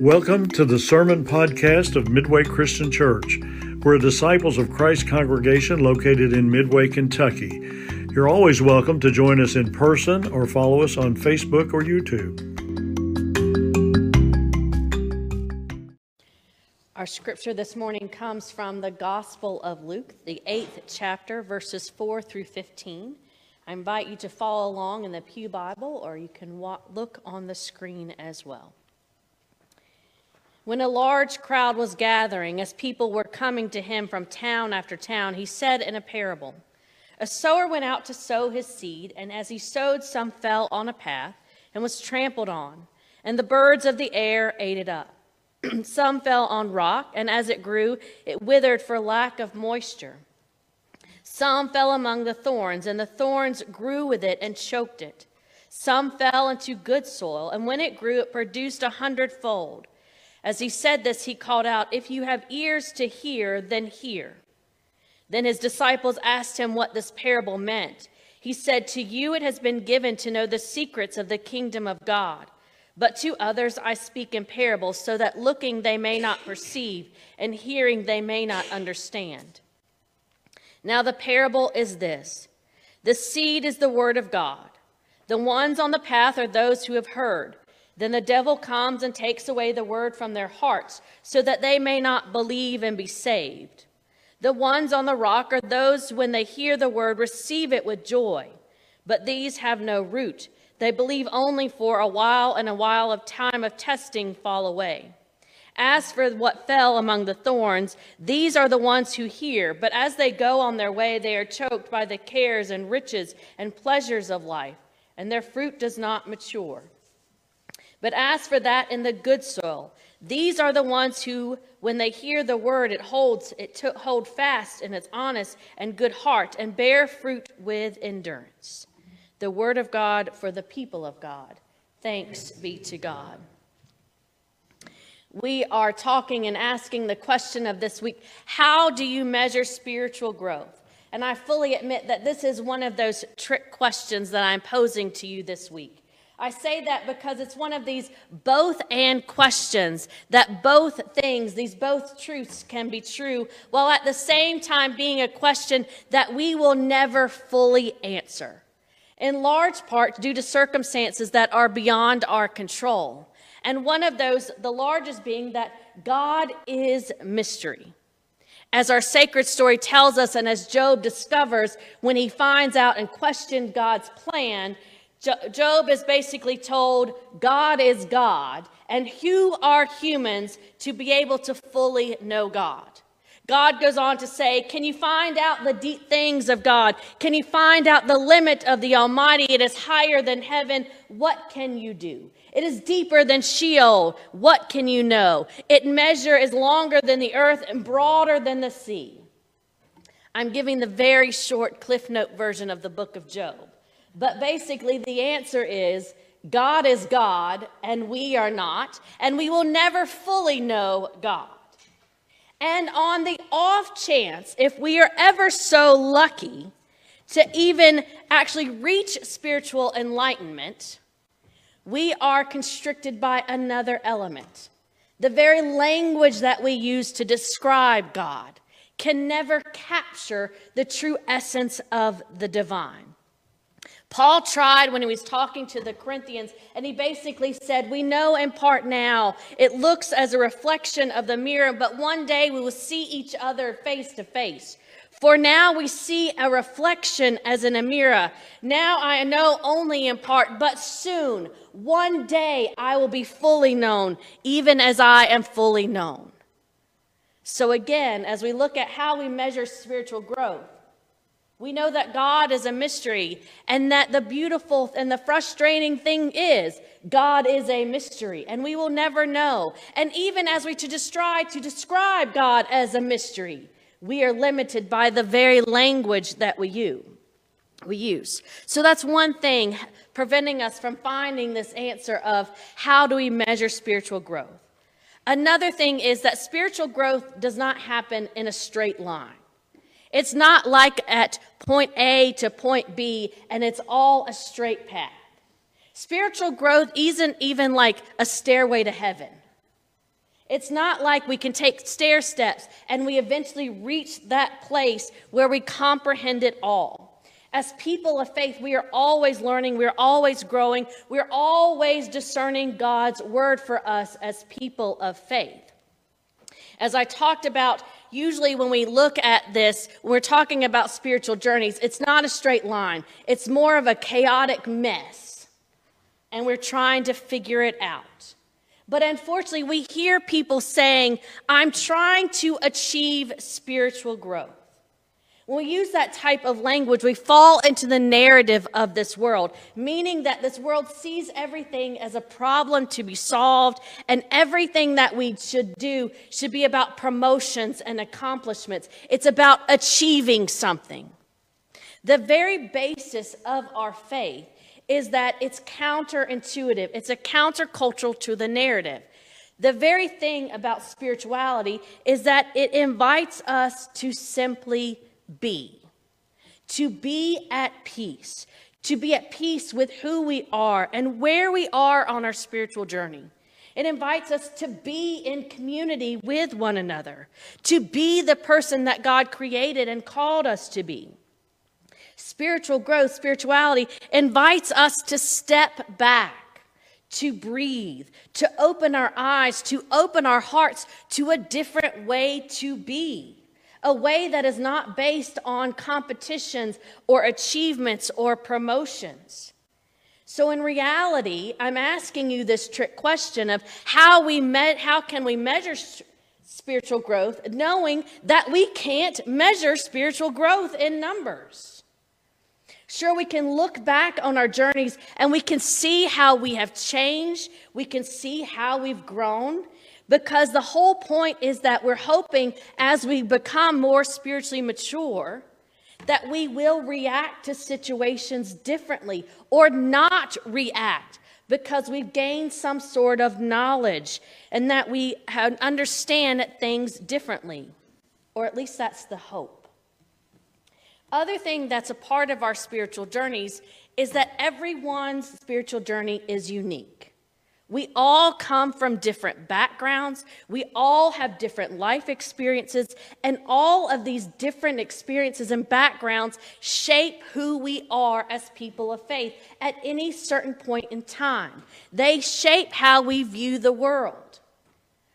Welcome to the Sermon Podcast of Midway Christian Church. We're a disciples of Christ congregation located in Midway, Kentucky. You're always welcome to join us in person or follow us on Facebook or YouTube. Our scripture this morning comes from the Gospel of Luke, the eighth chapter, verses 4 through 15. I invite you to follow along in the Pew Bible, or you can look on the screen as well. When a large crowd was gathering, as people were coming to him from town after town, he said in a parable A sower went out to sow his seed, and as he sowed, some fell on a path and was trampled on, and the birds of the air ate it up. some fell on rock, and as it grew, it withered for lack of moisture. Some fell among the thorns, and the thorns grew with it and choked it. Some fell into good soil, and when it grew, it produced a hundredfold. As he said this, he called out, If you have ears to hear, then hear. Then his disciples asked him what this parable meant. He said, To you it has been given to know the secrets of the kingdom of God. But to others I speak in parables, so that looking they may not perceive, and hearing they may not understand. Now the parable is this The seed is the word of God. The ones on the path are those who have heard. Then the devil comes and takes away the word from their hearts, so that they may not believe and be saved. The ones on the rock are those when they hear the word receive it with joy. But these have no root. They believe only for a while, and a while of time of testing fall away. As for what fell among the thorns, these are the ones who hear, but as they go on their way, they are choked by the cares and riches and pleasures of life, and their fruit does not mature. But as for that in the good soil, these are the ones who, when they hear the word, it holds, it to, hold fast in its honest and good heart, and bear fruit with endurance. The word of God for the people of God. Thanks be to God. We are talking and asking the question of this week how do you measure spiritual growth? And I fully admit that this is one of those trick questions that I'm posing to you this week. I say that because it's one of these both and questions that both things, these both truths can be true, while at the same time being a question that we will never fully answer. In large part due to circumstances that are beyond our control. And one of those, the largest being that God is mystery. As our sacred story tells us, and as Job discovers when he finds out and questions God's plan, Job is basically told God is God, and who are humans to be able to fully know God? God goes on to say, Can you find out the deep things of God? Can you find out the limit of the Almighty? It is higher than heaven. What can you do? It is deeper than Sheol. What can you know? It measure is longer than the earth and broader than the sea. I'm giving the very short Cliff Note version of the book of Job. But basically, the answer is God is God and we are not, and we will never fully know God. And on the off chance, if we are ever so lucky to even actually reach spiritual enlightenment, we are constricted by another element. The very language that we use to describe God can never capture the true essence of the divine. Paul tried when he was talking to the Corinthians, and he basically said, We know in part now. It looks as a reflection of the mirror, but one day we will see each other face to face. For now we see a reflection as in a mirror. Now I know only in part, but soon, one day, I will be fully known, even as I am fully known. So, again, as we look at how we measure spiritual growth, we know that God is a mystery and that the beautiful and the frustrating thing is God is a mystery and we will never know. And even as we to try to describe God as a mystery, we are limited by the very language that we use. We use. So that's one thing preventing us from finding this answer of how do we measure spiritual growth. Another thing is that spiritual growth does not happen in a straight line. It's not like at point A to point B and it's all a straight path. Spiritual growth isn't even like a stairway to heaven. It's not like we can take stair steps and we eventually reach that place where we comprehend it all. As people of faith, we are always learning, we're always growing, we're always discerning God's word for us as people of faith. As I talked about, usually when we look at this, we're talking about spiritual journeys, it's not a straight line, it's more of a chaotic mess. And we're trying to figure it out. But unfortunately, we hear people saying, I'm trying to achieve spiritual growth. When we use that type of language, we fall into the narrative of this world, meaning that this world sees everything as a problem to be solved, and everything that we should do should be about promotions and accomplishments. It's about achieving something. The very basis of our faith is that it's counterintuitive, it's a countercultural to the narrative. The very thing about spirituality is that it invites us to simply be, to be at peace, to be at peace with who we are and where we are on our spiritual journey. It invites us to be in community with one another, to be the person that God created and called us to be. Spiritual growth, spirituality invites us to step back, to breathe, to open our eyes, to open our hearts to a different way to be. A way that is not based on competitions or achievements or promotions. So in reality, I'm asking you this trick question of how we met, how can we measure spiritual growth knowing that we can't measure spiritual growth in numbers. Sure, we can look back on our journeys and we can see how we have changed. We can see how we've grown because the whole point is that we're hoping as we become more spiritually mature that we will react to situations differently or not react because we've gained some sort of knowledge and that we understand things differently. Or at least that's the hope. Other thing that's a part of our spiritual journeys is that everyone's spiritual journey is unique. We all come from different backgrounds. We all have different life experiences, and all of these different experiences and backgrounds shape who we are as people of faith at any certain point in time. They shape how we view the world.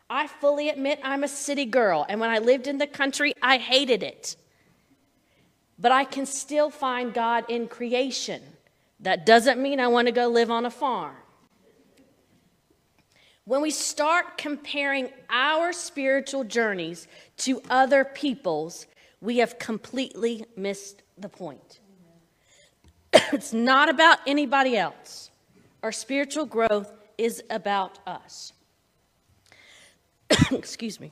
I fully admit I'm a city girl, and when I lived in the country, I hated it but I can still find God in creation. That doesn't mean I want to go live on a farm. When we start comparing our spiritual journeys to other people's, we have completely missed the point. it's not about anybody else. Our spiritual growth is about us. Excuse me.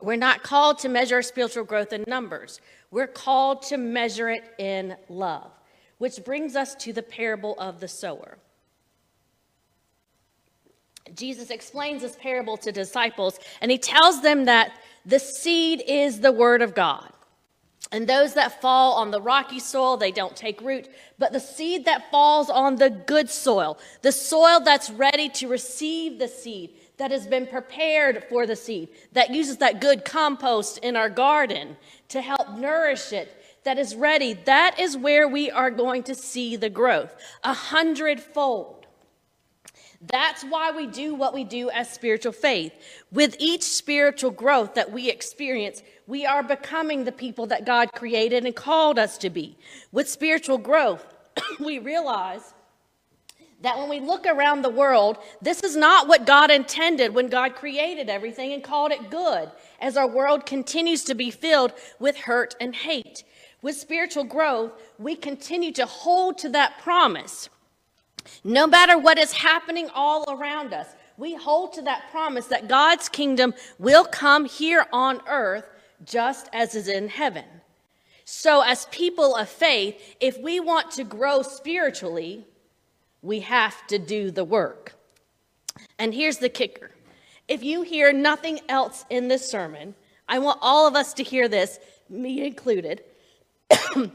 We're not called to measure our spiritual growth in numbers. We're called to measure it in love, which brings us to the parable of the sower. Jesus explains this parable to disciples, and he tells them that the seed is the word of God. And those that fall on the rocky soil, they don't take root. But the seed that falls on the good soil, the soil that's ready to receive the seed, that has been prepared for the seed, that uses that good compost in our garden to help nourish it, that is ready, that is where we are going to see the growth a hundredfold. That's why we do what we do as spiritual faith. With each spiritual growth that we experience, we are becoming the people that God created and called us to be. With spiritual growth, we realize that when we look around the world, this is not what God intended when God created everything and called it good, as our world continues to be filled with hurt and hate. With spiritual growth, we continue to hold to that promise. No matter what is happening all around us, we hold to that promise that God's kingdom will come here on earth just as is in heaven. So, as people of faith, if we want to grow spiritually, we have to do the work. And here's the kicker if you hear nothing else in this sermon, I want all of us to hear this, me included.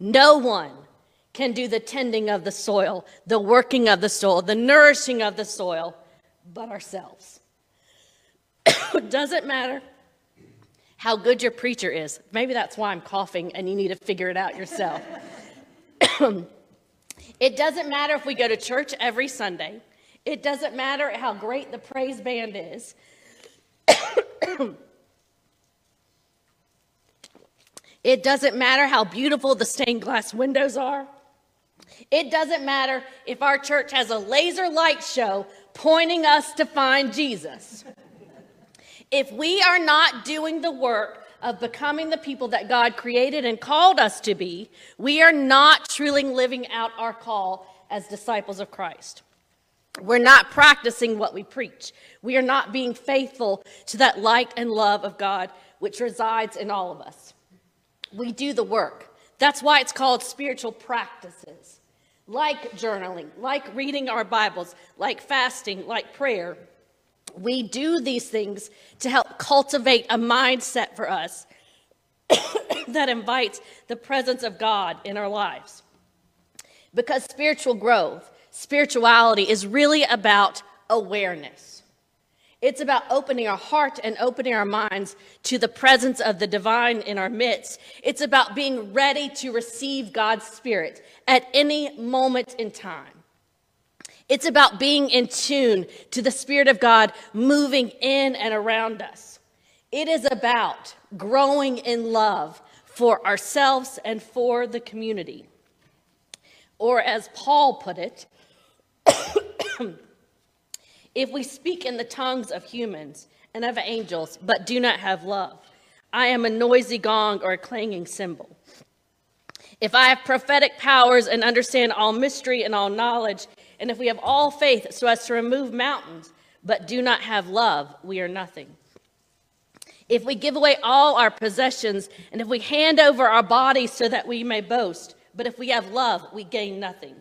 no one can do the tending of the soil, the working of the soil, the nourishing of the soil, but ourselves. it doesn't matter how good your preacher is. Maybe that's why I'm coughing and you need to figure it out yourself. it doesn't matter if we go to church every Sunday. It doesn't matter how great the praise band is. it doesn't matter how beautiful the stained glass windows are. It doesn't matter if our church has a laser light show pointing us to find Jesus. If we are not doing the work of becoming the people that God created and called us to be, we are not truly living out our call as disciples of Christ. We're not practicing what we preach. We are not being faithful to that light and love of God which resides in all of us. We do the work. That's why it's called spiritual practices, like journaling, like reading our Bibles, like fasting, like prayer. We do these things to help cultivate a mindset for us that invites the presence of God in our lives. Because spiritual growth, spirituality is really about awareness. It's about opening our heart and opening our minds to the presence of the divine in our midst. It's about being ready to receive God's Spirit at any moment in time. It's about being in tune to the Spirit of God moving in and around us. It is about growing in love for ourselves and for the community. Or, as Paul put it, if we speak in the tongues of humans and of angels, but do not have love, I am a noisy gong or a clanging cymbal. If I have prophetic powers and understand all mystery and all knowledge, and if we have all faith so as to remove mountains, but do not have love, we are nothing. If we give away all our possessions, and if we hand over our bodies so that we may boast, but if we have love, we gain nothing.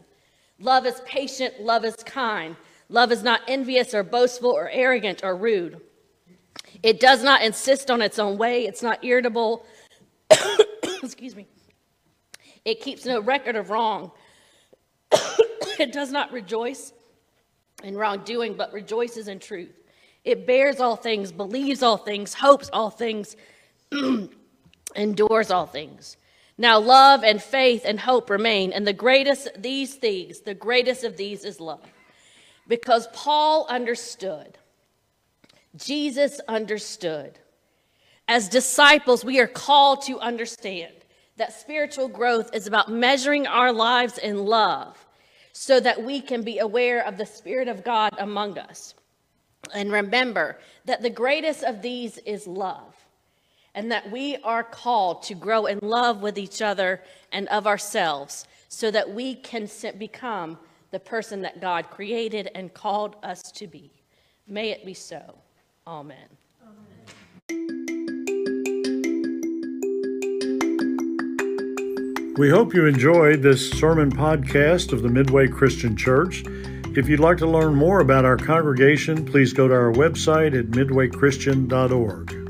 Love is patient, love is kind. Love is not envious or boastful or arrogant or rude. It does not insist on its own way, it's not irritable. Excuse me. It keeps no record of wrong. it does not rejoice in wrongdoing, but rejoices in truth. It bears all things, believes all things, hopes all things, endures all things. Now, love and faith and hope remain, and the greatest these things, the greatest of these is love. Because Paul understood, Jesus understood. As disciples, we are called to understand that spiritual growth is about measuring our lives in love so that we can be aware of the Spirit of God among us. And remember that the greatest of these is love, and that we are called to grow in love with each other and of ourselves so that we can become the person that God created and called us to be. May it be so. Amen. We hope you enjoyed this sermon podcast of the Midway Christian Church. If you'd like to learn more about our congregation, please go to our website at midwaychristian.org.